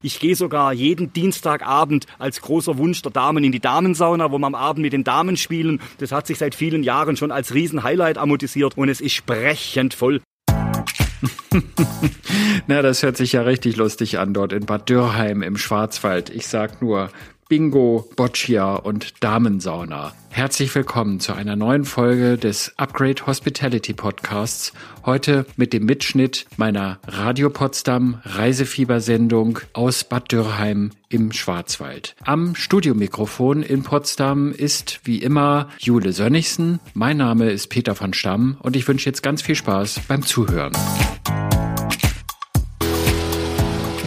Ich gehe sogar jeden Dienstagabend als großer Wunsch der Damen in die Damensauna, wo wir am Abend mit den Damen spielen. Das hat sich seit vielen Jahren schon als Riesenhighlight amortisiert und es ist sprechend voll. Na, das hört sich ja richtig lustig an dort in Bad Dürrheim im Schwarzwald. Ich sag nur Bingo, Boccia und Damensauna. Herzlich willkommen zu einer neuen Folge des Upgrade Hospitality Podcasts. Heute mit dem Mitschnitt meiner Radio Potsdam Reisefiebersendung aus Bad Dürrheim im Schwarzwald. Am Studiomikrofon in Potsdam ist wie immer Jule Sönnigsen. Mein Name ist Peter von Stamm und ich wünsche jetzt ganz viel Spaß beim Zuhören.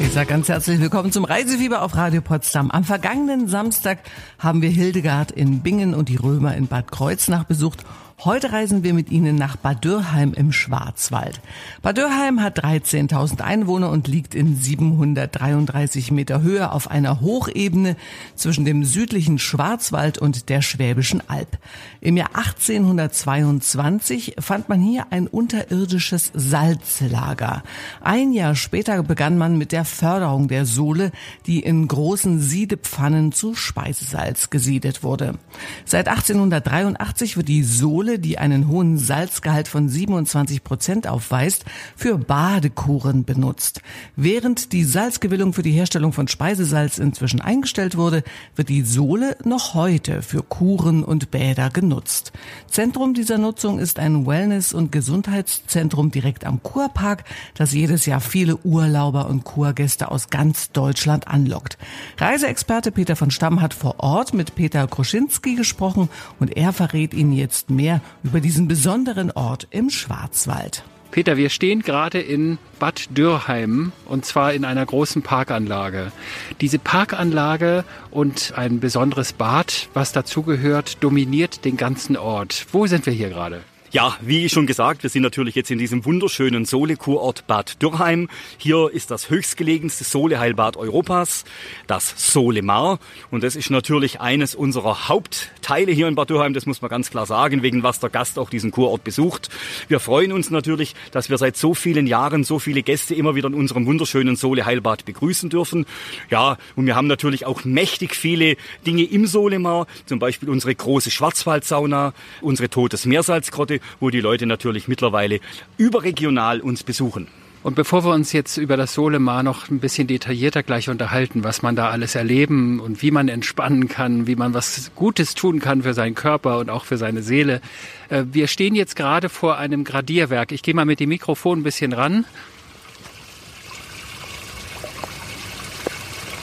Ich sage ganz herzlich willkommen zum Reisefieber auf Radio Potsdam. Am vergangenen Samstag haben wir Hildegard in Bingen und die Römer in Bad Kreuznach besucht Heute reisen wir mit Ihnen nach Bad Dürrheim im Schwarzwald. Bad Dürrheim hat 13.000 Einwohner und liegt in 733 Meter Höhe auf einer Hochebene zwischen dem südlichen Schwarzwald und der Schwäbischen Alb. Im Jahr 1822 fand man hier ein unterirdisches Salzlager. Ein Jahr später begann man mit der Förderung der Sohle, die in großen Siedepfannen zu Speisesalz gesiedet wurde. Seit 1883 wird die Sohle Sohle, die einen hohen Salzgehalt von 27 Prozent aufweist, für Badekuren benutzt. Während die Salzgewinnung für die Herstellung von Speisesalz inzwischen eingestellt wurde, wird die Sohle noch heute für Kuren und Bäder genutzt. Zentrum dieser Nutzung ist ein Wellness- und Gesundheitszentrum direkt am Kurpark, das jedes Jahr viele Urlauber und Kurgäste aus ganz Deutschland anlockt. Reiseexperte Peter von Stamm hat vor Ort mit Peter Kroschinski gesprochen und er verrät Ihnen jetzt mehr über diesen besonderen Ort im Schwarzwald. Peter, wir stehen gerade in Bad Dürrheim und zwar in einer großen Parkanlage. Diese Parkanlage und ein besonderes Bad, was dazugehört, dominiert den ganzen Ort. Wo sind wir hier gerade? Ja, wie schon gesagt, wir sind natürlich jetzt in diesem wunderschönen Sohle-Kurort Bad Dürrheim. Hier ist das höchstgelegenste Sohle-Heilbad Europas, das Solemar. Und das ist natürlich eines unserer Hauptteile hier in Bad Dürrheim, das muss man ganz klar sagen, wegen was der Gast auch diesen Kurort besucht. Wir freuen uns natürlich, dass wir seit so vielen Jahren so viele Gäste immer wieder in unserem wunderschönen Sohle-Heilbad begrüßen dürfen. Ja, und wir haben natürlich auch mächtig viele Dinge im Solemar, zum Beispiel unsere große Schwarzwaldsauna, unsere Totes Meersalzgrotte wo die Leute natürlich mittlerweile überregional uns besuchen. Und bevor wir uns jetzt über das Solemar noch ein bisschen detaillierter gleich unterhalten, was man da alles erleben und wie man entspannen kann, wie man was Gutes tun kann für seinen Körper und auch für seine Seele. Äh, wir stehen jetzt gerade vor einem Gradierwerk. Ich gehe mal mit dem Mikrofon ein bisschen ran.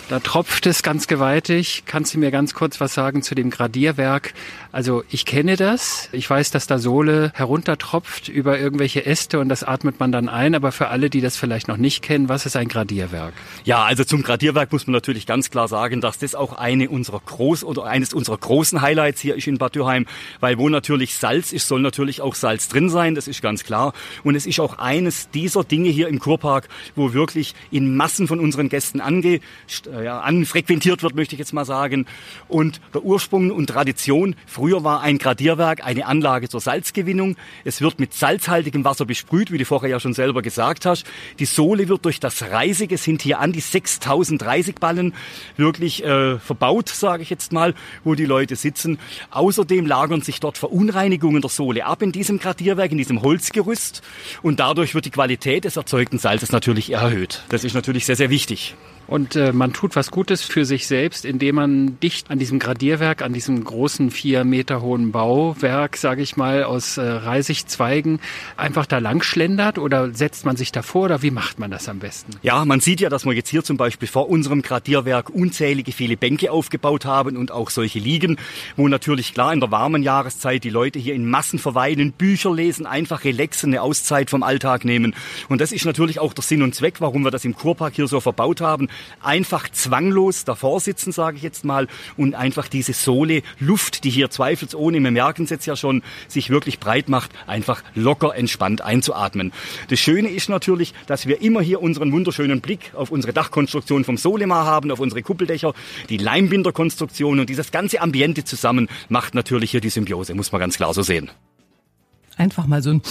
Da tropft es ganz gewaltig. Kannst du mir ganz kurz was sagen zu dem Gradierwerk? Also ich kenne das. Ich weiß, dass da Sohle heruntertropft über irgendwelche Äste und das atmet man dann ein. Aber für alle, die das vielleicht noch nicht kennen, was ist ein Gradierwerk? Ja, also zum Gradierwerk muss man natürlich ganz klar sagen, dass das auch eine unserer groß oder eines unserer großen Highlights hier ist in Bad Dürheim, weil wo natürlich Salz ist, soll natürlich auch Salz drin sein. Das ist ganz klar. Und es ist auch eines dieser Dinge hier im Kurpark, wo wirklich in Massen von unseren Gästen ange äh, ja, anfrequentiert wird, möchte ich jetzt mal sagen. Und der Ursprung und Tradition, früher war ein Gradierwerk eine Anlage zur Salzgewinnung. Es wird mit salzhaltigem Wasser besprüht, wie du vorher ja schon selber gesagt hast. Die Sohle wird durch das Reisige, sind hier an die 6000 Reisigballen wirklich äh, verbaut, sage ich jetzt mal, wo die Leute sitzen. Außerdem lagern sich dort Verunreinigungen der Sohle ab in diesem Gradierwerk, in diesem Holzgerüst. Und dadurch wird die Qualität des erzeugten Salzes natürlich erhöht. Das ist natürlich sehr, sehr wichtig. Und äh, man tut was Gutes für sich selbst, indem man dicht an diesem Gradierwerk, an diesem großen vier Meter hohen Bauwerk, sage ich mal, aus äh, Reisigzweigen, einfach da lang schlendert oder setzt man sich davor oder wie macht man das am besten? Ja, man sieht ja, dass wir jetzt hier zum Beispiel vor unserem Gradierwerk unzählige viele Bänke aufgebaut haben und auch solche liegen, wo natürlich klar in der warmen Jahreszeit die Leute hier in Massen verweilen, Bücher lesen, einfach relaxen, eine Auszeit vom Alltag nehmen. Und das ist natürlich auch der Sinn und Zweck, warum wir das im Kurpark hier so verbaut haben einfach zwanglos davor sitzen, sage ich jetzt mal, und einfach diese Sohle, Luft, die hier zweifelsohne, wir merken es jetzt ja schon, sich wirklich breit macht, einfach locker entspannt einzuatmen. Das Schöne ist natürlich, dass wir immer hier unseren wunderschönen Blick auf unsere Dachkonstruktion vom Solemar haben, auf unsere Kuppeldächer, die Leimbinderkonstruktion und dieses ganze Ambiente zusammen macht natürlich hier die Symbiose, muss man ganz klar so sehen. Einfach mal so ein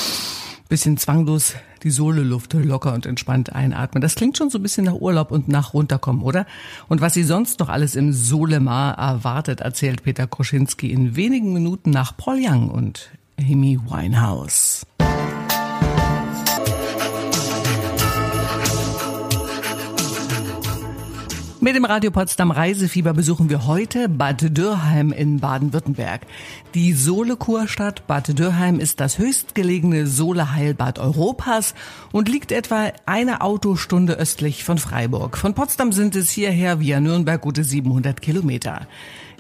bisschen zwanglos die Sohleluft locker und entspannt einatmen. Das klingt schon so ein bisschen nach Urlaub und nach runterkommen, oder? Und was Sie sonst noch alles im Solemar erwartet, erzählt Peter Kroschinski in wenigen Minuten nach Paul Young und Amy Winehouse. Mit dem Radio Potsdam Reisefieber besuchen wir heute Bad Dürrheim in Baden-Württemberg. Die Sohle-Kurstadt Bad Dürrheim ist das höchstgelegene Sohle-Heilbad Europas und liegt etwa eine Autostunde östlich von Freiburg. Von Potsdam sind es hierher via Nürnberg gute 700 Kilometer.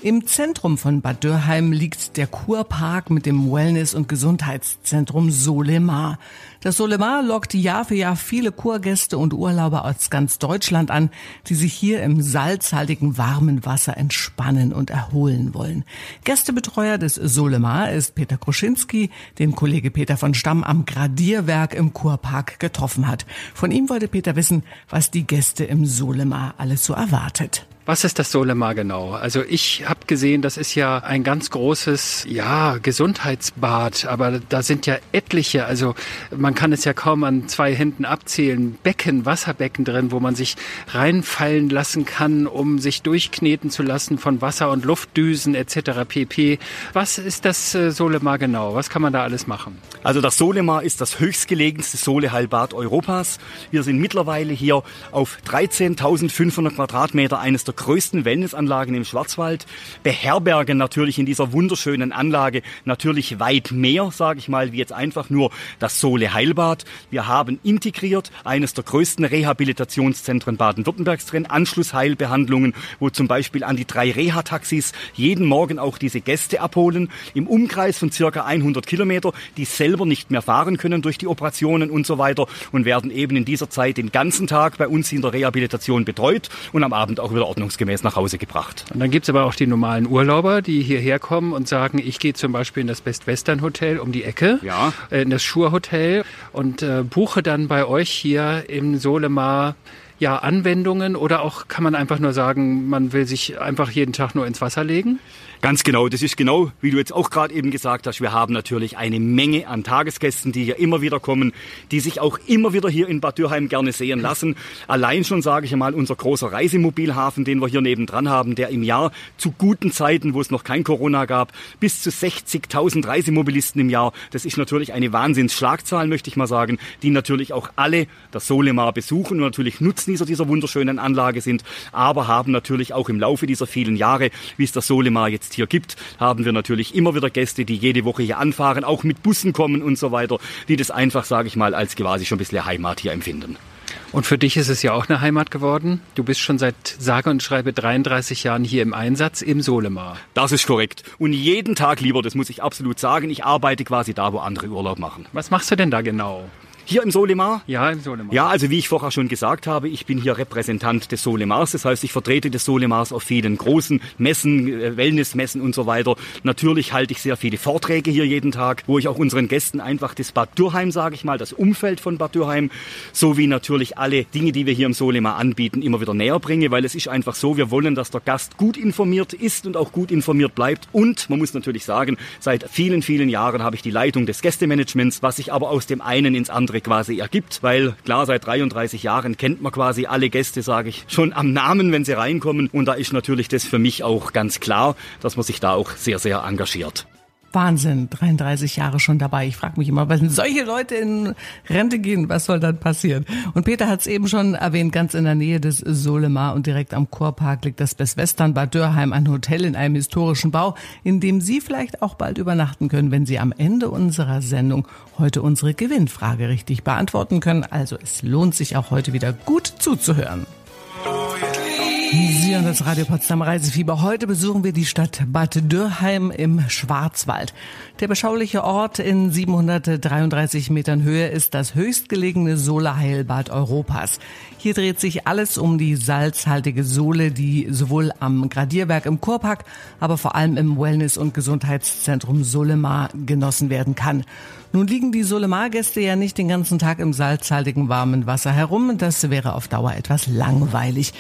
Im Zentrum von Bad Dürrheim liegt der Kurpark mit dem Wellness- und Gesundheitszentrum Solemar. Das Solemar lockt Jahr für Jahr viele Kurgäste und Urlauber aus ganz Deutschland an, die sich hier im salzhaltigen warmen Wasser entspannen und erholen wollen. Gästebetreuer des Solemar ist Peter Kroschinski, den Kollege Peter von Stamm am Gradierwerk im Kurpark getroffen hat. Von ihm wollte Peter wissen, was die Gäste im Solemar alles so erwartet. Was ist das Solema genau? Also ich habe gesehen, das ist ja ein ganz großes, ja, Gesundheitsbad, aber da sind ja etliche, also man kann es ja kaum an zwei Händen abzählen, Becken, Wasserbecken drin, wo man sich reinfallen lassen kann, um sich durchkneten zu lassen von Wasser- und Luftdüsen etc. pp. Was ist das äh, Solema genau? Was kann man da alles machen? Also das Solema ist das höchstgelegenste Soleheilbad Europas. Wir sind mittlerweile hier auf 13.500 Quadratmeter eines der größten Wellnessanlagen im Schwarzwald, beherbergen natürlich in dieser wunderschönen Anlage natürlich weit mehr, sage ich mal, wie jetzt einfach nur das Sohle Heilbad. Wir haben integriert eines der größten Rehabilitationszentren Baden-Württembergs drin, Anschlussheilbehandlungen, wo zum Beispiel an die drei Reha-Taxis jeden Morgen auch diese Gäste abholen, im Umkreis von circa 100 Kilometer, die selber nicht mehr fahren können durch die Operationen und so weiter und werden eben in dieser Zeit den ganzen Tag bei uns in der Rehabilitation betreut und am Abend auch wieder Ordnung ordnungsgemäß nach Hause gebracht. Und dann gibt es aber auch die normalen Urlauber, die hierher kommen und sagen, ich gehe zum Beispiel in das Best Western Hotel um die Ecke, ja. Äh, in das Schur Hotel und äh, buche dann bei euch hier im Solemar ja, Anwendungen oder auch kann man einfach nur sagen, man will sich einfach jeden Tag nur ins Wasser legen? Ganz genau, das ist genau, wie du jetzt auch gerade eben gesagt hast, wir haben natürlich eine Menge an Tagesgästen, die hier immer wieder kommen, die sich auch immer wieder hier in Bad Dürheim gerne sehen lassen. Allein schon, sage ich einmal, unser großer Reisemobilhafen, den wir hier nebendran haben, der im Jahr zu guten Zeiten, wo es noch kein Corona gab, bis zu 60.000 Reisemobilisten im Jahr, das ist natürlich eine Wahnsinnsschlagzahl, möchte ich mal sagen, die natürlich auch alle das Solemar besuchen und natürlich Nutznießer dieser wunderschönen Anlage sind, aber haben natürlich auch im Laufe dieser vielen Jahre, wie es das Solemar jetzt jetzt hier gibt, haben wir natürlich immer wieder Gäste, die jede Woche hier anfahren, auch mit Bussen kommen und so weiter, die das einfach, sage ich mal, als quasi schon ein bisschen Heimat hier empfinden. Und für dich ist es ja auch eine Heimat geworden. Du bist schon seit sage und schreibe 33 Jahren hier im Einsatz im Solemar. Das ist korrekt. Und jeden Tag lieber, das muss ich absolut sagen. Ich arbeite quasi da, wo andere Urlaub machen. Was machst du denn da genau? Hier im Solemar? Ja, im Solemar. Ja, also wie ich vorher schon gesagt habe, ich bin hier Repräsentant des Solemars. Das heißt, ich vertrete des Solemars auf vielen großen Messen, äh, Wellnessmessen und so weiter. Natürlich halte ich sehr viele Vorträge hier jeden Tag, wo ich auch unseren Gästen einfach das Bad Dürheim, sage ich mal, das Umfeld von Bad Dürheim, sowie natürlich alle Dinge, die wir hier im Solemar anbieten, immer wieder näher bringe, weil es ist einfach so, wir wollen, dass der Gast gut informiert ist und auch gut informiert bleibt. Und man muss natürlich sagen, seit vielen, vielen Jahren habe ich die Leitung des Gästemanagements, was sich aber aus dem einen ins andere Jahre quasi ergibt, weil klar, seit 33 Jahren kennt man quasi alle Gäste, sage ich, schon am Namen, wenn sie reinkommen. Und da ist natürlich das für mich auch ganz klar, dass man sich da auch sehr, sehr engagiert. Wahnsinn, 33 Jahre schon dabei. Ich frage mich immer, wenn solche Leute in Rente gehen, was soll dann passieren? Und Peter hat es eben schon erwähnt, ganz in der Nähe des Solemar und direkt am Kurpark liegt das Best Western Bad Dörheim, ein Hotel in einem historischen Bau, in dem Sie vielleicht auch bald übernachten können, wenn Sie am Ende unserer Sendung heute unsere Gewinnfrage richtig beantworten können. Also es lohnt sich auch heute wieder gut zuzuhören. Sie und das Radio Potsdam Reisefieber. Heute besuchen wir die Stadt Bad Dürrheim im Schwarzwald. Der beschauliche Ort in 733 Metern Höhe ist das höchstgelegene Soleheilbad Europas. Hier dreht sich alles um die salzhaltige Sohle, die sowohl am Gradierwerk im Kurpark, aber vor allem im Wellness- und Gesundheitszentrum Solemar genossen werden kann. Nun liegen die Solemar-Gäste ja nicht den ganzen Tag im salzhaltigen warmen Wasser herum. Das wäre auf Dauer etwas langweilig.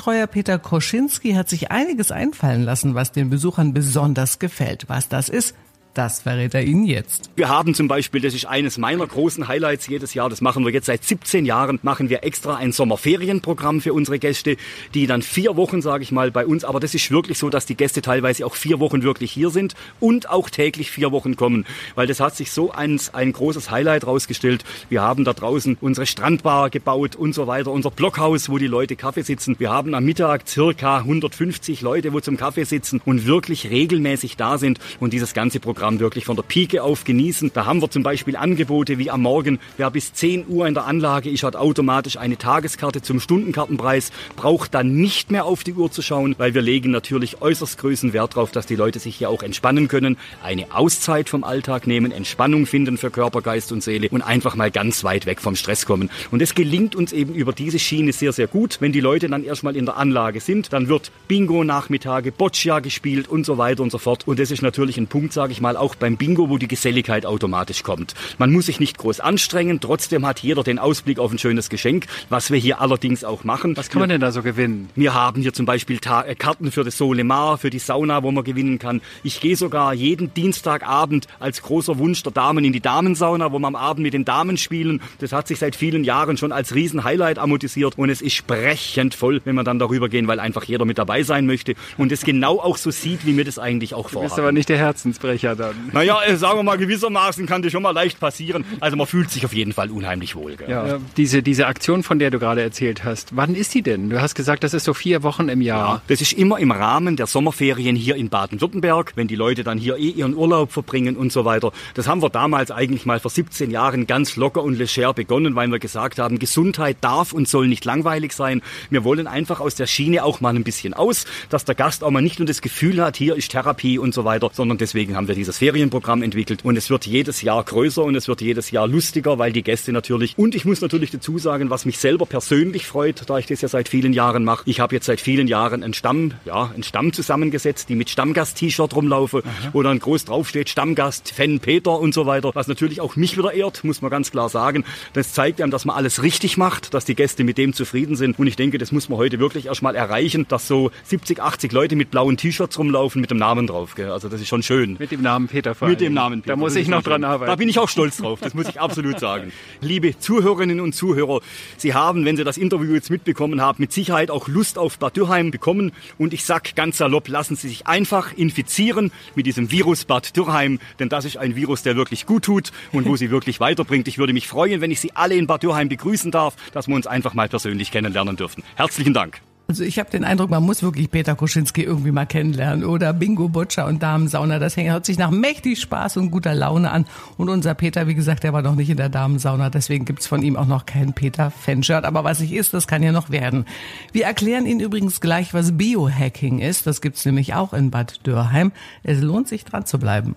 Gästebetreuer Peter Koschinski hat sich einiges einfallen lassen, was den Besuchern besonders gefällt. Was das ist, Das verrät er Ihnen jetzt. Wir haben zum Beispiel, das ist eines meiner großen Highlights jedes Jahr, das machen wir jetzt seit 17 Jahren, machen wir extra ein Sommerferienprogramm für unsere Gäste, die dann vier Wochen, sage ich mal, bei uns, aber das ist wirklich so, dass die Gäste teilweise auch vier Wochen wirklich hier sind und auch täglich vier Wochen kommen, weil das hat sich so ein, ein großes Highlight rausgestellt. Wir haben da draußen unsere Strandbar gebaut und so weiter, unser Blockhaus, wo die Leute Kaffee sitzen. Wir haben am Mittag circa 150 Leute, wo zum Kaffee sitzen und wirklich regelmäßig da sind und dieses ganze Programm Programm wirklich von der Pike auf genießen. Da haben wir zum Beispiel Angebote wie am Morgen, wer bis 10 Uhr in der Anlage ist, hat automatisch eine Tageskarte zum Stundenkartenpreis, braucht dann nicht mehr auf die Uhr zu schauen, weil wir legen natürlich äußerst größten Wert darauf, dass die Leute sich hier auch entspannen können, eine Auszeit vom Alltag nehmen, Entspannung finden für Körper, Geist und Seele und einfach mal ganz weit weg vom Stress kommen. Und es gelingt uns eben über diese Schiene sehr, sehr gut. Wenn die Leute dann erstmal in der Anlage sind, dann wird Bingo-Nachmittage, Boccia gespielt und so weiter und so fort. Und das ist natürlich ein Punkt, sage ich mal, mal auch beim Bingo, wo die Geselligkeit automatisch kommt. Man muss sich nicht groß anstrengen, trotzdem hat jeder den Ausblick auf ein schönes Geschenk, was wir hier allerdings auch machen. Was kann man denn da so gewinnen? Wir haben hier zum Beispiel Ta äh, Karten für das Solemar, für die Sauna, wo man gewinnen kann. Ich gehe sogar jeden Dienstagabend als großer Wunsch der Damen in die Damensauna, wo wir am Abend mit den Damen spielen. Das hat sich seit vielen Jahren schon als Riesen-Highlight amortisiert und es ist sprechend voll, wenn wir dann darüber gehen, weil einfach jeder mit dabei sein möchte und es genau auch so sieht, wie mir das eigentlich auch vorhaben. Du bist aber nicht der Herzensbrecher dann. Naja, äh, sagen wir mal, gewissermaßen kann das schon mal leicht passieren. Also man fühlt sich auf jeden Fall unheimlich wohl. Gell? Ja. Diese, diese Aktion, von der du gerade erzählt hast, wann ist die denn? Du hast gesagt, das ist so vier Wochen im Jahr. Ja, das ist immer im Rahmen der Sommerferien hier in Baden-Württemberg, wenn die Leute dann hier eh ihren Urlaub verbringen und so weiter. Das haben wir damals eigentlich mal vor 17 Jahren ganz locker und leger begonnen, weil wir gesagt haben, Gesundheit darf und soll nicht langweilig sein. Wir wollen einfach aus der Schiene auch mal ein bisschen aus, dass der Gast auch mal nicht nur das Gefühl hat, hier ist Therapie und so weiter, sondern deswegen haben wir dieses Ferienprogramm entwickelt und es wird jedes Jahr größer und es wird jedes Jahr lustiger, weil die Gäste natürlich und ich muss natürlich dazu sagen, was mich selber persönlich freut, da ich das ja seit vielen Jahren mache. Ich habe jetzt seit vielen Jahren einen Stamm, ja, einen Stamm zusammengesetzt, die mit Stammgast-T-Shirt rumlaufe, Aha. wo dann groß draufsteht Stammgast Fan Peter und so weiter, was natürlich auch mich wieder ehrt, muss man ganz klar sagen. Das zeigt einem, dass man alles richtig macht, dass die Gäste mit dem zufrieden sind und ich denke, das muss man heute wirklich erstmal erreichen, dass so 70, 80 Leute mit blauen T-Shirts rumlaufen mit dem Namen drauf. Gell? Also das ist schon schön. Mit dem Namen Peter vor Mit dem Namen Peter. Da muss ich noch dran arbeiten. Da bin ich auch stolz drauf, das muss ich absolut sagen. Liebe Zuhörerinnen und Zuhörer, Sie haben, wenn Sie das Interview jetzt mitbekommen haben, mit Sicherheit auch Lust auf Bad Dürheim bekommen. Und ich sag ganz salopp, lassen Sie sich einfach infizieren mit diesem Virus Bad Dürheim, denn das ist ein Virus, der wirklich gut tut und wo Sie wirklich weiterbringt. Ich würde mich freuen, wenn ich Sie alle in Bad Dürheim begrüßen darf, dass wir uns einfach mal persönlich kennenlernen dürfen. Herzlichen Dank. Also ich habe den Eindruck, man muss wirklich Peter Kuschinski irgendwie mal kennenlernen oder Bingo Butcher und Damensauna. Das hört sich nach mächtig Spaß und guter Laune an. Und unser Peter, wie gesagt, der war noch nicht in der Damensauna. Deswegen gibt's von ihm auch noch kein Peter-Fanshirt. Aber was ich ist, das kann ja noch werden. Wir erklären Ihnen übrigens gleich, was Biohacking ist. Das gibt's nämlich auch in Bad Dürheim. Es lohnt sich dran zu bleiben.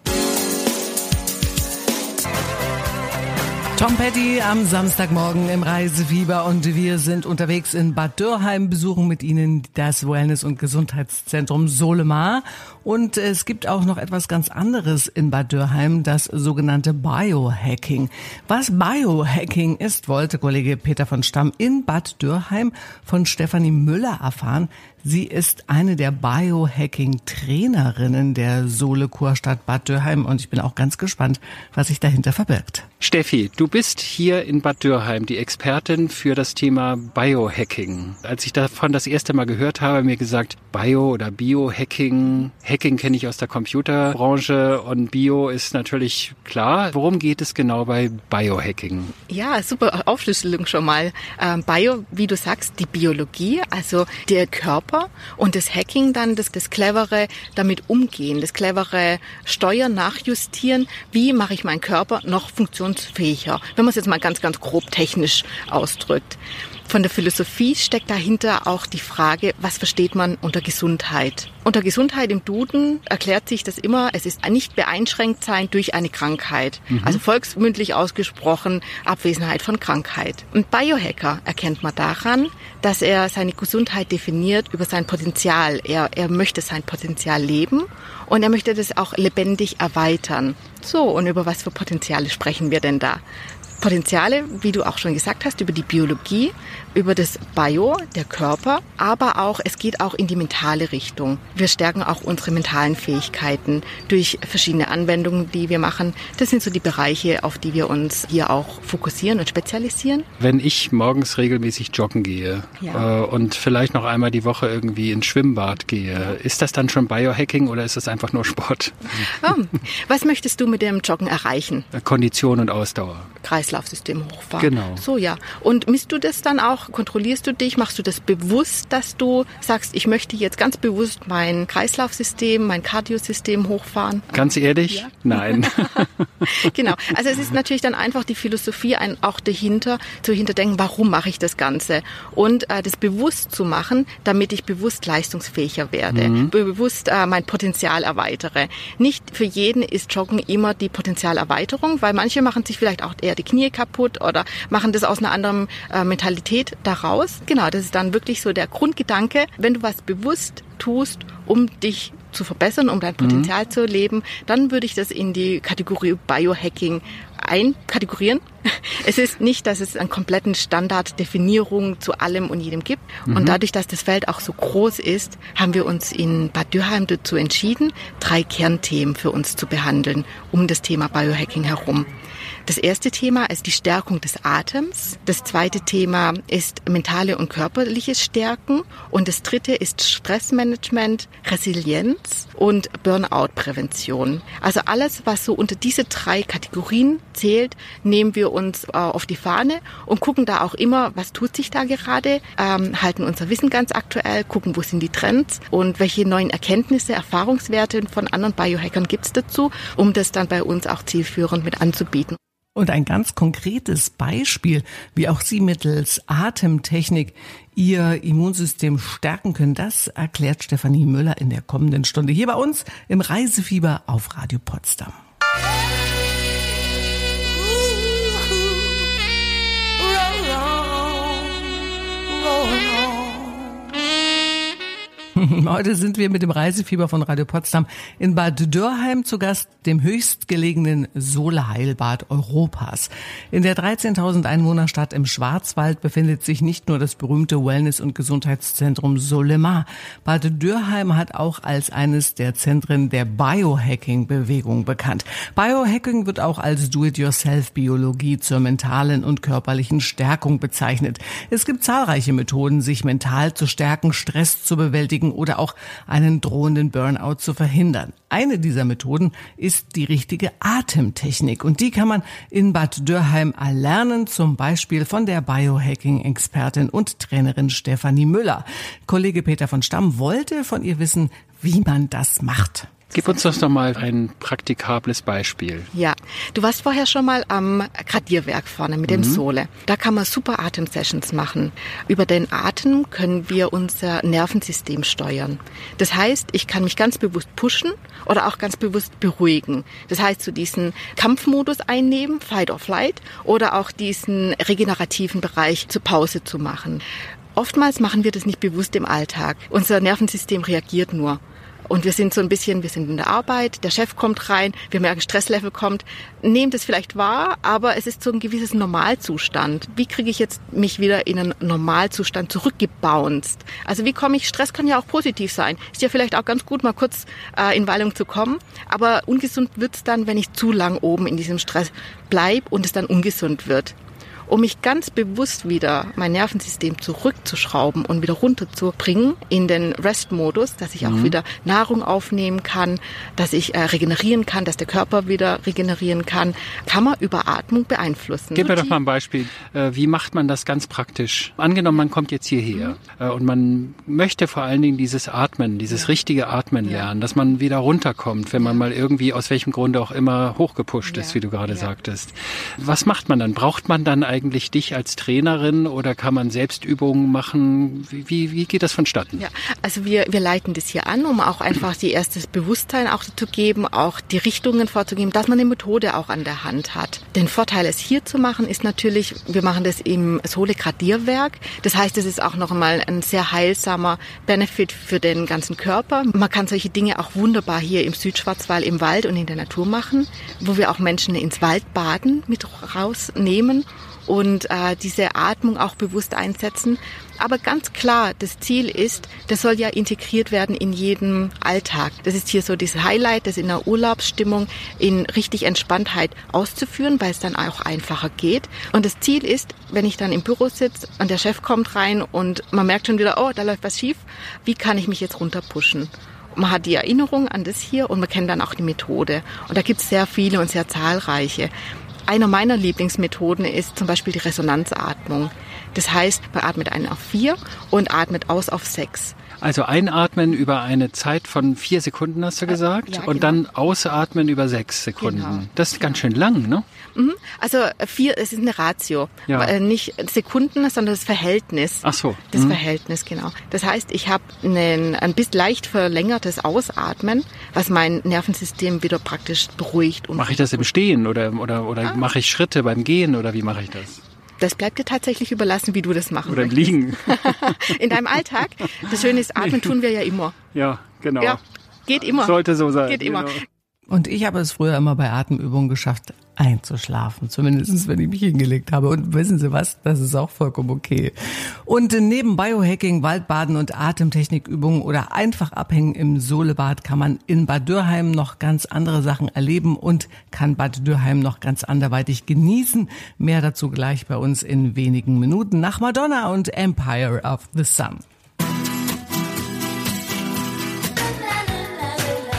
Tom Petty am Samstagmorgen im Reisefieber und wir sind unterwegs in Bad Dürrheim, besuchen mit Ihnen das Wellness- und Gesundheitszentrum Solemar. Und es gibt auch noch etwas ganz anderes in Bad Dürrheim, das sogenannte Biohacking. Was Biohacking ist, wollte Kollege Peter von Stamm in Bad Dürrheim von Stefanie Müller erfahren. Sie ist eine der Biohacking-Trainerinnen der Sole Kurstadt Bad Dürrheim und ich bin auch ganz gespannt, was sich dahinter verbirgt. Steffi, du bist hier in Bad Dürrheim die Expertin für das Thema Biohacking. Als ich davon das erste Mal gehört habe, mir gesagt, Bio oder Biohacking. Hacking kenne ich aus der Computerbranche und Bio ist natürlich klar. Worum geht es genau bei Biohacking? Ja, super Aufschlüsselung schon mal. Ähm, Bio, wie du sagst, die Biologie, also der Körper Körper und das Hacking dann das, das clevere damit umgehen, das clevere Steuern, Nachjustieren. Wie mache ich meinen Körper noch funktionsfähiger? Wenn man es jetzt mal ganz, ganz grob technisch ausdrückt. Von der Philosophie steckt dahinter auch die Frage, was versteht man unter Gesundheit? Unter Gesundheit im Duden erklärt sich das immer, es ist nicht beeinschränkt sein durch eine Krankheit. Mhm. Also volksmündlich ausgesprochen Abwesenheit von Krankheit. Und Biohacker erkennt man daran, dass er seine Gesundheit definiert über sein Potenzial. Er, er möchte sein Potenzial leben und er möchte das auch lebendig erweitern. So, und über was für Potenziale sprechen wir denn da? Potenziale, wie du auch schon gesagt hast, über die Biologie, über das Bio, der Körper, aber auch, es geht auch in die mentale Richtung. Wir stärken auch unsere mentalen Fähigkeiten durch verschiedene Anwendungen, die wir machen. Das sind so die Bereiche, auf die wir uns hier auch fokussieren und spezialisieren. Wenn ich morgens regelmäßig joggen gehe ja. äh, und vielleicht noch einmal die Woche irgendwie ins Schwimmbad gehe, ist das dann schon Biohacking oder ist das einfach nur Sport? Oh. Was möchtest du mit dem Joggen erreichen? Kondition und Ausdauer. Kreislaufsystem hochfahren. Genau. So ja. Und misst du das dann auch? Kontrollierst du dich? Machst du das bewusst, dass du sagst, ich möchte jetzt ganz bewusst mein Kreislaufsystem, mein Kardiosystem hochfahren? Ganz ehrlich? Ja. Nein. genau. Also es ist natürlich dann einfach die Philosophie ein, auch dahinter, zu hinterdenken, warum mache ich das Ganze? Und äh, das bewusst zu machen, damit ich bewusst leistungsfähiger werde, mhm. bewusst äh, mein Potenzial erweitere. Nicht für jeden ist Joggen immer die Potenzialerweiterung, weil manche machen sich vielleicht auch eher die Knie kaputt oder machen das aus einer anderen äh, Mentalität daraus. Genau, das ist dann wirklich so der Grundgedanke. Wenn du was bewusst tust, um dich zu verbessern, um dein Potenzial mhm. zu leben, dann würde ich das in die Kategorie Biohacking einkategorieren. Es ist nicht, dass es einen kompletten Standarddefinierung zu allem und jedem gibt. Mhm. Und dadurch, dass das Feld auch so groß ist, haben wir uns in Bad Dürheim dazu entschieden, drei Kernthemen für uns zu behandeln um das Thema Biohacking herum. Das erste Thema ist die Stärkung des Atems. Das zweite Thema ist mentale und körperliche Stärken. Und das dritte ist Stressmanagement, Resilienz und Burnout-Prävention. Also alles, was so unter diese drei Kategorien zählt, nehmen wir uns äh, auf die Fahne und gucken da auch immer, was tut sich da gerade, ähm, halten unser Wissen ganz aktuell, gucken, wo sind die Trends und welche neuen Erkenntnisse, Erfahrungswerte von anderen Biohackern gibt es dazu, um das dann bei uns auch zielführend mit anzubieten. Und ein ganz konkretes Beispiel, wie auch Sie mittels Atemtechnik Ihr Immunsystem stärken können, das erklärt Stefanie Müller in der kommenden Stunde hier bei uns im Reisefieber auf Radio Potsdam. Heute sind wir mit dem Reisefieber von Radio Potsdam in Bad Dörrheim zu Gast, dem höchstgelegenen Soleheilbad Europas. In der 13.000 Einwohnerstadt im Schwarzwald befindet sich nicht nur das berühmte Wellness- und Gesundheitszentrum Solema. Bad Dörrheim hat auch als eines der Zentren der Biohacking-Bewegung bekannt. Biohacking wird auch als Do-it-yourself-Biologie zur mentalen und körperlichen Stärkung bezeichnet. Es gibt zahlreiche Methoden, sich mental zu stärken, Stress zu bewältigen oder auch einen drohenden Burnout zu verhindern. Eine dieser Methoden ist die richtige Atemtechnik und die kann man in Bad Dörheim erlernen, zum Beispiel von der Biohacking-Expertin und Trainerin Stefanie Müller. Kollege Peter von Stamm wollte von ihr wissen, wie man das macht. Gib uns doch noch mal ein praktikables Beispiel. Ja, du warst vorher schon mal am Gradierwerk vorne mit dem mhm. Sohle. Da kann man super Atemsessions machen. Über den Atem können wir unser Nervensystem steuern. Das heißt, ich kann mich ganz bewusst pushen oder auch ganz bewusst beruhigen. Das heißt, so diesen Kampfmodus einnehmen, Fight or Flight, oder auch diesen regenerativen Bereich zur Pause zu machen. Oftmals machen wir das nicht bewusst im Alltag. Unser Nervensystem reagiert nur. Und wir sind so ein bisschen, wir sind in der Arbeit, der Chef kommt rein, wir merken, Stresslevel kommt, nehmen das vielleicht wahr, aber es ist so ein gewisses Normalzustand. Wie kriege ich jetzt mich wieder in einen Normalzustand zurückgebounced? Also wie komme ich, Stress kann ja auch positiv sein. Ist ja vielleicht auch ganz gut, mal kurz äh, in Wallung zu kommen, aber ungesund wird's dann, wenn ich zu lang oben in diesem Stress bleib und es dann ungesund wird um mich ganz bewusst wieder mein Nervensystem zurückzuschrauben und wieder runterzubringen in den Rest-Modus, dass ich auch mhm. wieder Nahrung aufnehmen kann, dass ich äh, regenerieren kann, dass der Körper wieder regenerieren kann, kann man über Atmung beeinflussen. Gib mir doch mal ein Beispiel. Äh, wie macht man das ganz praktisch? Angenommen, man kommt jetzt hierher mhm. äh, und man möchte vor allen Dingen dieses Atmen, dieses richtige Atmen ja. lernen, dass man wieder runterkommt, wenn man mal irgendwie aus welchem Grunde auch immer hochgepusht ja. ist, wie du gerade ja. sagtest. Was macht man dann? Braucht man dann eigentlich dich als Trainerin oder kann man Selbstübungen machen? Wie, wie geht das vonstatten? Ja, also wir, wir leiten das hier an, um auch einfach die erste Bewusstsein auch zu geben, auch die Richtungen vorzugeben, dass man eine Methode auch an der Hand hat. Den Vorteil, es hier zu machen, ist natürlich, wir machen das im Sohle-Gradierwerk. Das heißt, es ist auch noch einmal ein sehr heilsamer Benefit für den ganzen Körper. Man kann solche Dinge auch wunderbar hier im Südschwarzwald, im Wald und in der Natur machen, wo wir auch Menschen ins Waldbaden mit rausnehmen und äh, diese Atmung auch bewusst einsetzen. Aber ganz klar, das Ziel ist, das soll ja integriert werden in jedem Alltag. Das ist hier so das Highlight, das in der Urlaubsstimmung in richtig Entspanntheit auszuführen, weil es dann auch einfacher geht. Und das Ziel ist, wenn ich dann im Büro sitze und der Chef kommt rein und man merkt schon wieder, oh, da läuft was schief, wie kann ich mich jetzt runterpushen? Man hat die Erinnerung an das hier und man kennt dann auch die Methode. Und da gibt es sehr viele und sehr zahlreiche. Einer meiner Lieblingsmethoden ist zum Beispiel die Resonanzatmung. Das heißt, man atmet ein auf vier und atmet aus auf sechs. Also einatmen über eine Zeit von vier Sekunden, hast du gesagt, ja, genau. und dann ausatmen über sechs Sekunden. Genau. Das ist ganz schön lang, ne? Mhm. Also vier, es ist eine Ratio. Ja. Äh, nicht Sekunden, sondern das Verhältnis. Ach so. Das mhm. Verhältnis, genau. Das heißt, ich habe ein bisschen leicht verlängertes Ausatmen, was mein Nervensystem wieder praktisch beruhigt. Mache ich das im Stehen oder, oder, oder ah. mache ich Schritte beim Gehen oder wie mache ich das? Das bleibt dir tatsächlich überlassen, wie du das machen Oder im Liegen. In deinem Alltag. Das Schöne ist, atmen tun wir ja immer. Ja, genau. Ja, geht immer. Sollte so sein. Geht immer. Genau. Und ich habe es früher immer bei Atemübungen geschafft, einzuschlafen. Zumindest wenn ich mich hingelegt habe. Und wissen Sie was? Das ist auch vollkommen okay. Und neben Biohacking, Waldbaden und Atemtechnikübungen oder einfach abhängen im Solebad kann man in Bad Dürheim noch ganz andere Sachen erleben und kann Bad Dürheim noch ganz anderweitig genießen. Mehr dazu gleich bei uns in wenigen Minuten nach Madonna und Empire of the Sun.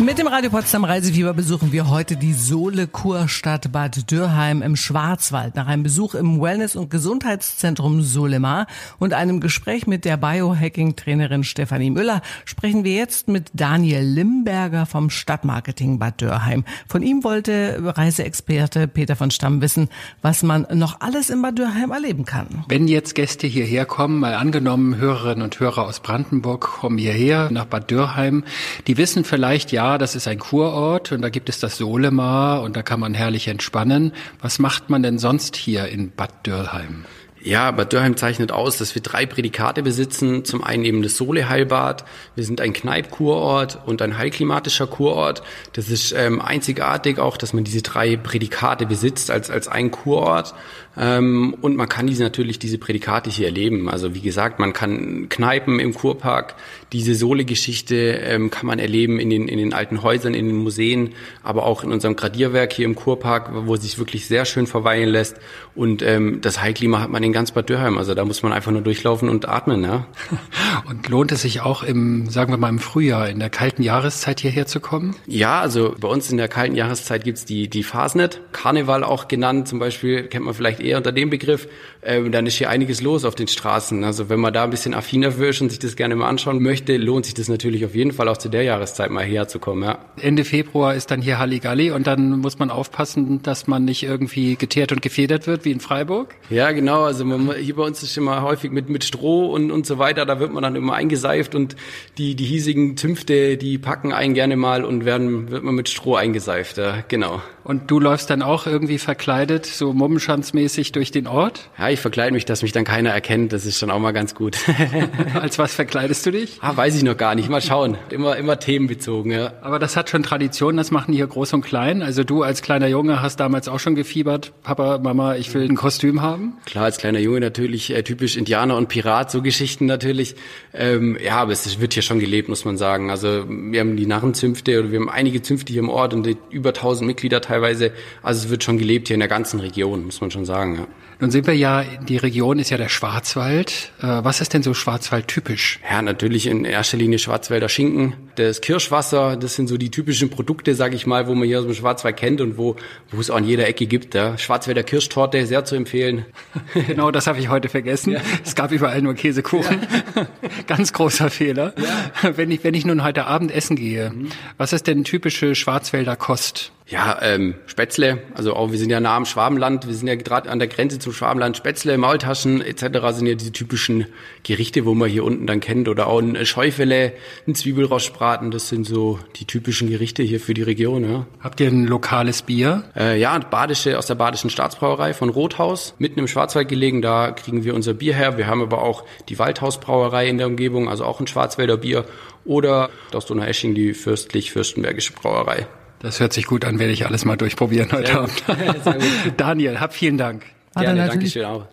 Mit dem Radio Potsdam Reisefieber besuchen wir heute die Sohle Kurstadt Bad Dürheim im Schwarzwald. Nach einem Besuch im Wellness- und Gesundheitszentrum Solemar und einem Gespräch mit der Biohacking-Trainerin Stefanie Müller sprechen wir jetzt mit Daniel Limberger vom Stadtmarketing Bad Dürheim. Von ihm wollte Reiseexperte Peter von Stamm wissen, was man noch alles in Bad Dürheim erleben kann. Wenn jetzt Gäste hierher kommen, mal angenommen Hörerinnen und Hörer aus Brandenburg kommen hierher nach Bad Dürheim, die wissen vielleicht, ja, das ist ein Kurort und da gibt es das Solemar und da kann man herrlich entspannen. Was macht man denn sonst hier in Bad Dürrheim? Ja, Bad Dürrheim zeichnet aus, dass wir drei Prädikate besitzen. Zum einen eben das Sohle-Heilbad. Wir sind ein Kneip-Kurort und ein heilklimatischer Kurort. Das ist ähm, einzigartig auch, dass man diese drei Prädikate besitzt als, als ein Kurort. Ähm, und man kann diese natürlich, diese Prädikate hier erleben. Also wie gesagt, man kann Kneipen im Kurpark, diese Sohle-Geschichte ähm, kann man erleben in den, in den alten Häusern, in den Museen, aber auch in unserem Gradierwerk hier im Kurpark, wo es sich wirklich sehr schön verweilen lässt. Und ähm, das Heilklima hat man in ganz Bad Dürheim. Also da muss man einfach nur durchlaufen und atmen. Ja? Und lohnt es sich auch im, sagen wir mal, im Frühjahr, in der kalten Jahreszeit hierher zu kommen? Ja, also bei uns in der kalten Jahreszeit gibt's die, die Fasnet, Karneval auch genannt zum Beispiel, kennt man vielleicht eher unter dem Begriff, ähm, dann ist hier einiges los auf den Straßen. Also wenn man da ein bisschen affiner wird und sich das gerne mal anschauen möchte, lohnt sich das natürlich auf jeden Fall auch zu der Jahreszeit mal herzukommen. Ja. Ende Februar ist dann hier Halligalli und dann muss man aufpassen, dass man nicht irgendwie geteert und gefedert wird wie in Freiburg. Ja, genau. Also man, hier bei uns ist immer häufig mit, mit Stroh und, und so weiter. Da wird man dann immer eingeseift und die, die hiesigen Zünfte, die packen einen gerne mal und werden, wird man mit Stroh eingeseift. Ja, genau. Und du läufst dann auch irgendwie verkleidet, so mummenschanzmäßig durch den Ort? Ja, ich verkleide mich, dass mich dann keiner erkennt. Das ist schon auch mal ganz gut. Als was verkleidest du dich? Ah, weiß ich noch gar nicht. Mal schauen. Immer, immer themenbezogen, ja. Aber das hat schon Tradition. Das machen hier groß und klein. Also du als kleiner Junge hast damals auch schon gefiebert. Papa, Mama, ich will ein Kostüm haben. Klar, als kleiner Junge natürlich äh, typisch Indianer und Pirat, so Geschichten natürlich. Ähm, ja, aber es wird hier schon gelebt, muss man sagen. Also wir haben die Narrenzünfte oder wir haben einige Zünfte hier im Ort und über 1000 Mitglieder teilweise. Also es wird schon gelebt hier in der ganzen Region, muss man schon sagen. Ja. Nun sind wir ja, die Region ist ja der Schwarzwald. Äh, was ist denn so Schwarzwald typisch? Ja, natürlich in erster Linie Schwarzwälder Schinken, das Kirschwasser, das sind so die typischen Produkte, sag ich mal, wo man hier aus dem Schwarzwald kennt und wo, wo es auch in jeder Ecke gibt. Ja. Schwarzwälder Kirschtorte, sehr zu empfehlen. genau, das habe ich heute vergessen. Ja. Es gab überall nur Käsekuchen. Ja. Ganz großer Fehler. Wenn ich, wenn ich nun heute Abend essen gehe, mhm. was ist denn typische Schwarzwälder Kost? Ja, ähm, Spätzle, also auch wir sind ja nah am Schwabenland, wir sind ja gerade an der Grenze zum Schwabenland, Spätzle, Maultaschen etc. sind ja diese typischen Gerichte, wo man hier unten dann kennt oder auch ein Scheufele, ein Zwiebelrostbraten, das sind so die typischen Gerichte hier für die Region. Ja. Habt ihr ein lokales Bier? Äh, ja, badische aus der badischen Staatsbrauerei von Rothaus, mitten im Schwarzwald gelegen, da kriegen wir unser Bier her. Wir haben aber auch die Waldhausbrauerei in der Umgebung, also auch ein Schwarzwälder Bier oder aus Donauesching die fürstlich-fürstenbergische Brauerei. Das hört sich gut an, werde ich alles mal durchprobieren heute Abend. Daniel, hab vielen Dank. Hat Gerne, er danke natürlich, schön auch.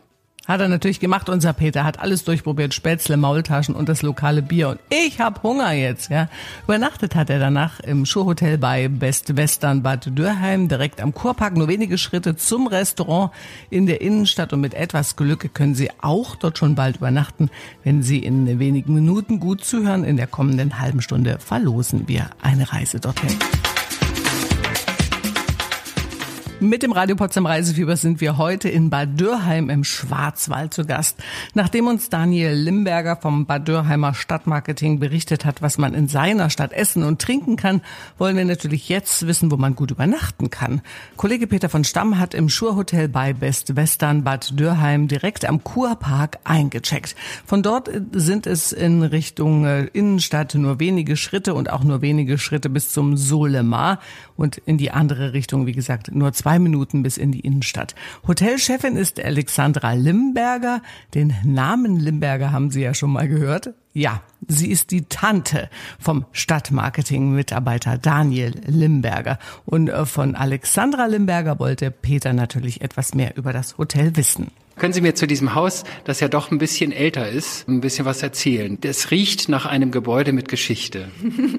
hat er natürlich gemacht, unser Peter, hat alles durchprobiert, Spätzle, Maultaschen und das lokale Bier. Und ich hab Hunger jetzt, ja. Übernachtet hat er danach im Schurhotel bei Best Western Bad Dürheim, direkt am Kurpark, nur wenige Schritte zum Restaurant in der Innenstadt. Und mit etwas Glück können Sie auch dort schon bald übernachten, wenn Sie in wenigen Minuten gut zuhören. In der kommenden halben Stunde verlosen wir eine Reise dorthin. Mit dem Radio Potsdam Reisefieber sind wir heute in Bad Dürheim im Schwarzwald zu Gast. Nachdem uns Daniel Limberger vom Bad Dürheimer Stadtmarketing berichtet hat, was man in seiner Stadt essen und trinken kann, wollen wir natürlich jetzt wissen, wo man gut übernachten kann. Kollege Peter von Stamm hat im Schurhotel bei Best Western Bad Dürheim direkt am Kurpark eingecheckt. Von dort sind es in Richtung äh, Innenstadt nur wenige Schritte und auch nur wenige Schritte bis zum Solemar und in die andere Richtung, wie gesagt, nur zwei Minuten bis in die Innenstadt. Hotelchefin ist Alexandra Limberger. Den Namen Limberger haben Sie ja schon mal gehört. Ja, sie ist die Tante vom Stadtmarketing-Mitarbeiter Daniel Limberger. Und äh, von Alexandra Limberger wollte Peter natürlich etwas mehr über das Hotel wissen. Können Sie mir zu diesem Haus, das ja doch ein bisschen älter ist, ein bisschen was erzählen? Es riecht nach einem Gebäude mit Geschichte.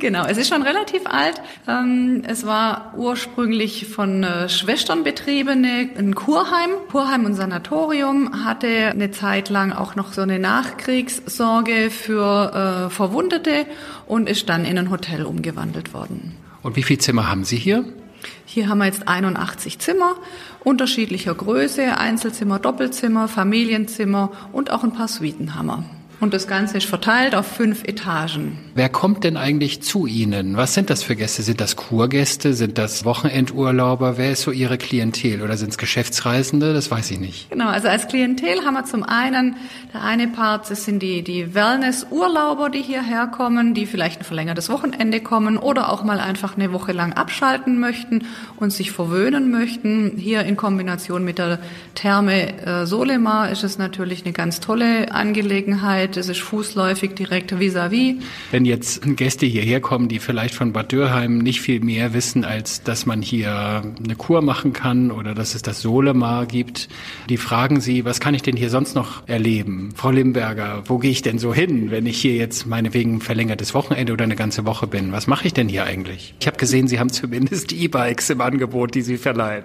Genau, es ist schon relativ alt. Ähm, Es war ursprünglich von äh, Schwestern betriebene ein Kurheim. Kurheim und Sanatorium hatte eine Zeit lang auch noch so eine Nachkriegssorge für äh, Verwundete und ist dann in ein Hotel umgewandelt worden. Und wie viele Zimmer haben Sie hier? Hier haben wir jetzt 81 Zimmer unterschiedlicher Größe, Einzelzimmer, Doppelzimmer, Familienzimmer und auch ein paar Suiten haben wir. Und das Ganze ist verteilt auf fünf Etagen. Wer kommt denn eigentlich zu Ihnen? Was sind das für Gäste? Sind das Kurgäste? Sind das Wochenendurlauber? Wer ist so Ihre Klientel? Oder sind es Geschäftsreisende? Das weiß ich nicht. Genau, also als Klientel haben wir zum einen, der eine Part, das sind die, die Wellness-Urlauber, die hierher kommen, die vielleicht ein verlängertes Wochenende kommen oder auch mal einfach eine Woche lang abschalten möchten und sich verwöhnen möchten. Hier in Kombination mit der Therme äh, Solemar ist es natürlich eine ganz tolle Angelegenheit. Es ist fußläufig direkt vis-à-vis. Wenn jetzt Gäste hierher kommen, die vielleicht von Bad Dürheim nicht viel mehr wissen, als dass man hier eine Kur machen kann oder dass es das Solemar gibt, die fragen Sie, was kann ich denn hier sonst noch erleben? Frau Limberger, wo gehe ich denn so hin, wenn ich hier jetzt meinetwegen ein verlängertes Wochenende oder eine ganze Woche bin? Was mache ich denn hier eigentlich? Ich habe gesehen, Sie haben zumindest E-Bikes im Angebot, die Sie verleihen.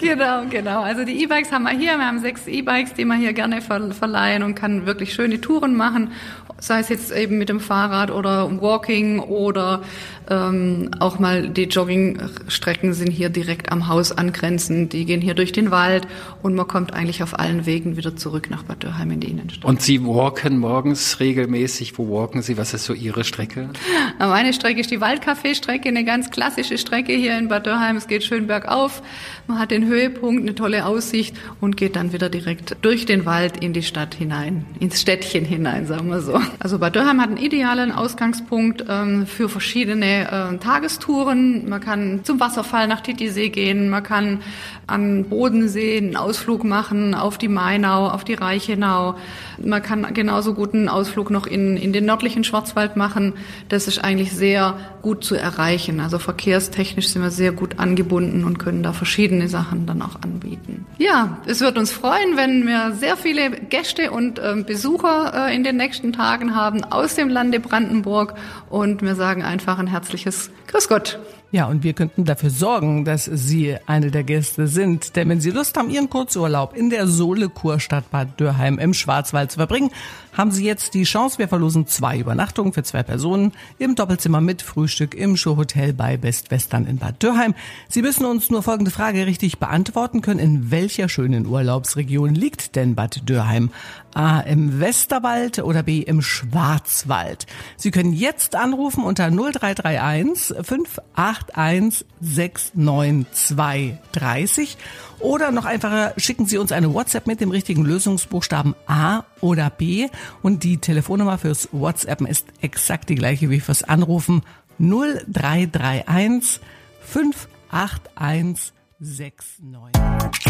Genau, genau. Also die E-Bikes haben wir hier. Wir haben sechs E-Bikes, die man hier gerne ver verleihen und kann wirklich schöne Touren machen. Sei es jetzt eben mit dem Fahrrad oder Walking oder ähm, auch mal die Joggingstrecken sind hier direkt am Haus angrenzend. Die gehen hier durch den Wald und man kommt eigentlich auf allen Wegen wieder zurück nach Bad Dürheim in die Innenstadt. Und Sie walken morgens regelmäßig. Wo walken Sie? Was ist so Ihre Strecke? Meine Strecke ist die Waldcafé-Strecke, eine ganz klassische Strecke hier in Bad Dürheim. Es geht schön bergauf. Man hat den Höhepunkt, eine tolle Aussicht und geht dann wieder direkt durch den Wald in die Stadt hinein, ins Städtchen hinein, sagen wir so. Also Bad Dürheim hat einen idealen Ausgangspunkt ähm, für verschiedene äh, Tagestouren. Man kann zum Wasserfall nach Titisee gehen, man kann an Bodensee einen Ausflug machen, auf die Mainau, auf die Reichenau. Man kann genauso gut einen Ausflug noch in, in den nördlichen Schwarzwald machen. Das ist eigentlich sehr gut zu erreichen. Also verkehrstechnisch sind wir sehr gut angebunden und können da verschiedene Sachen dann auch anbieten. Ja, es wird uns freuen, wenn wir sehr viele Gäste und ähm, Besucher äh, in den nächsten Tagen haben aus dem Lande Brandenburg und wir sagen einfach ein herzliches Grüß Gott. Ja, und wir könnten dafür sorgen, dass Sie eine der Gäste sind. Denn wenn Sie Lust haben, Ihren Kurzurlaub in der Sohle-Kurstadt Bad Dürheim im Schwarzwald zu verbringen, haben Sie jetzt die Chance. Wir verlosen zwei Übernachtungen für zwei Personen im Doppelzimmer mit Frühstück im Showhotel bei Best Western in Bad Dürheim. Sie müssen uns nur folgende Frage richtig beantworten können. In welcher schönen Urlaubsregion liegt denn Bad Dürheim? A im Westerwald oder B im Schwarzwald? Sie können jetzt anrufen unter 0331 58 5816930 oder noch einfacher schicken Sie uns eine WhatsApp mit dem richtigen Lösungsbuchstaben A oder B und die Telefonnummer fürs WhatsApp ist exakt die gleiche wie fürs Anrufen 0331 58169.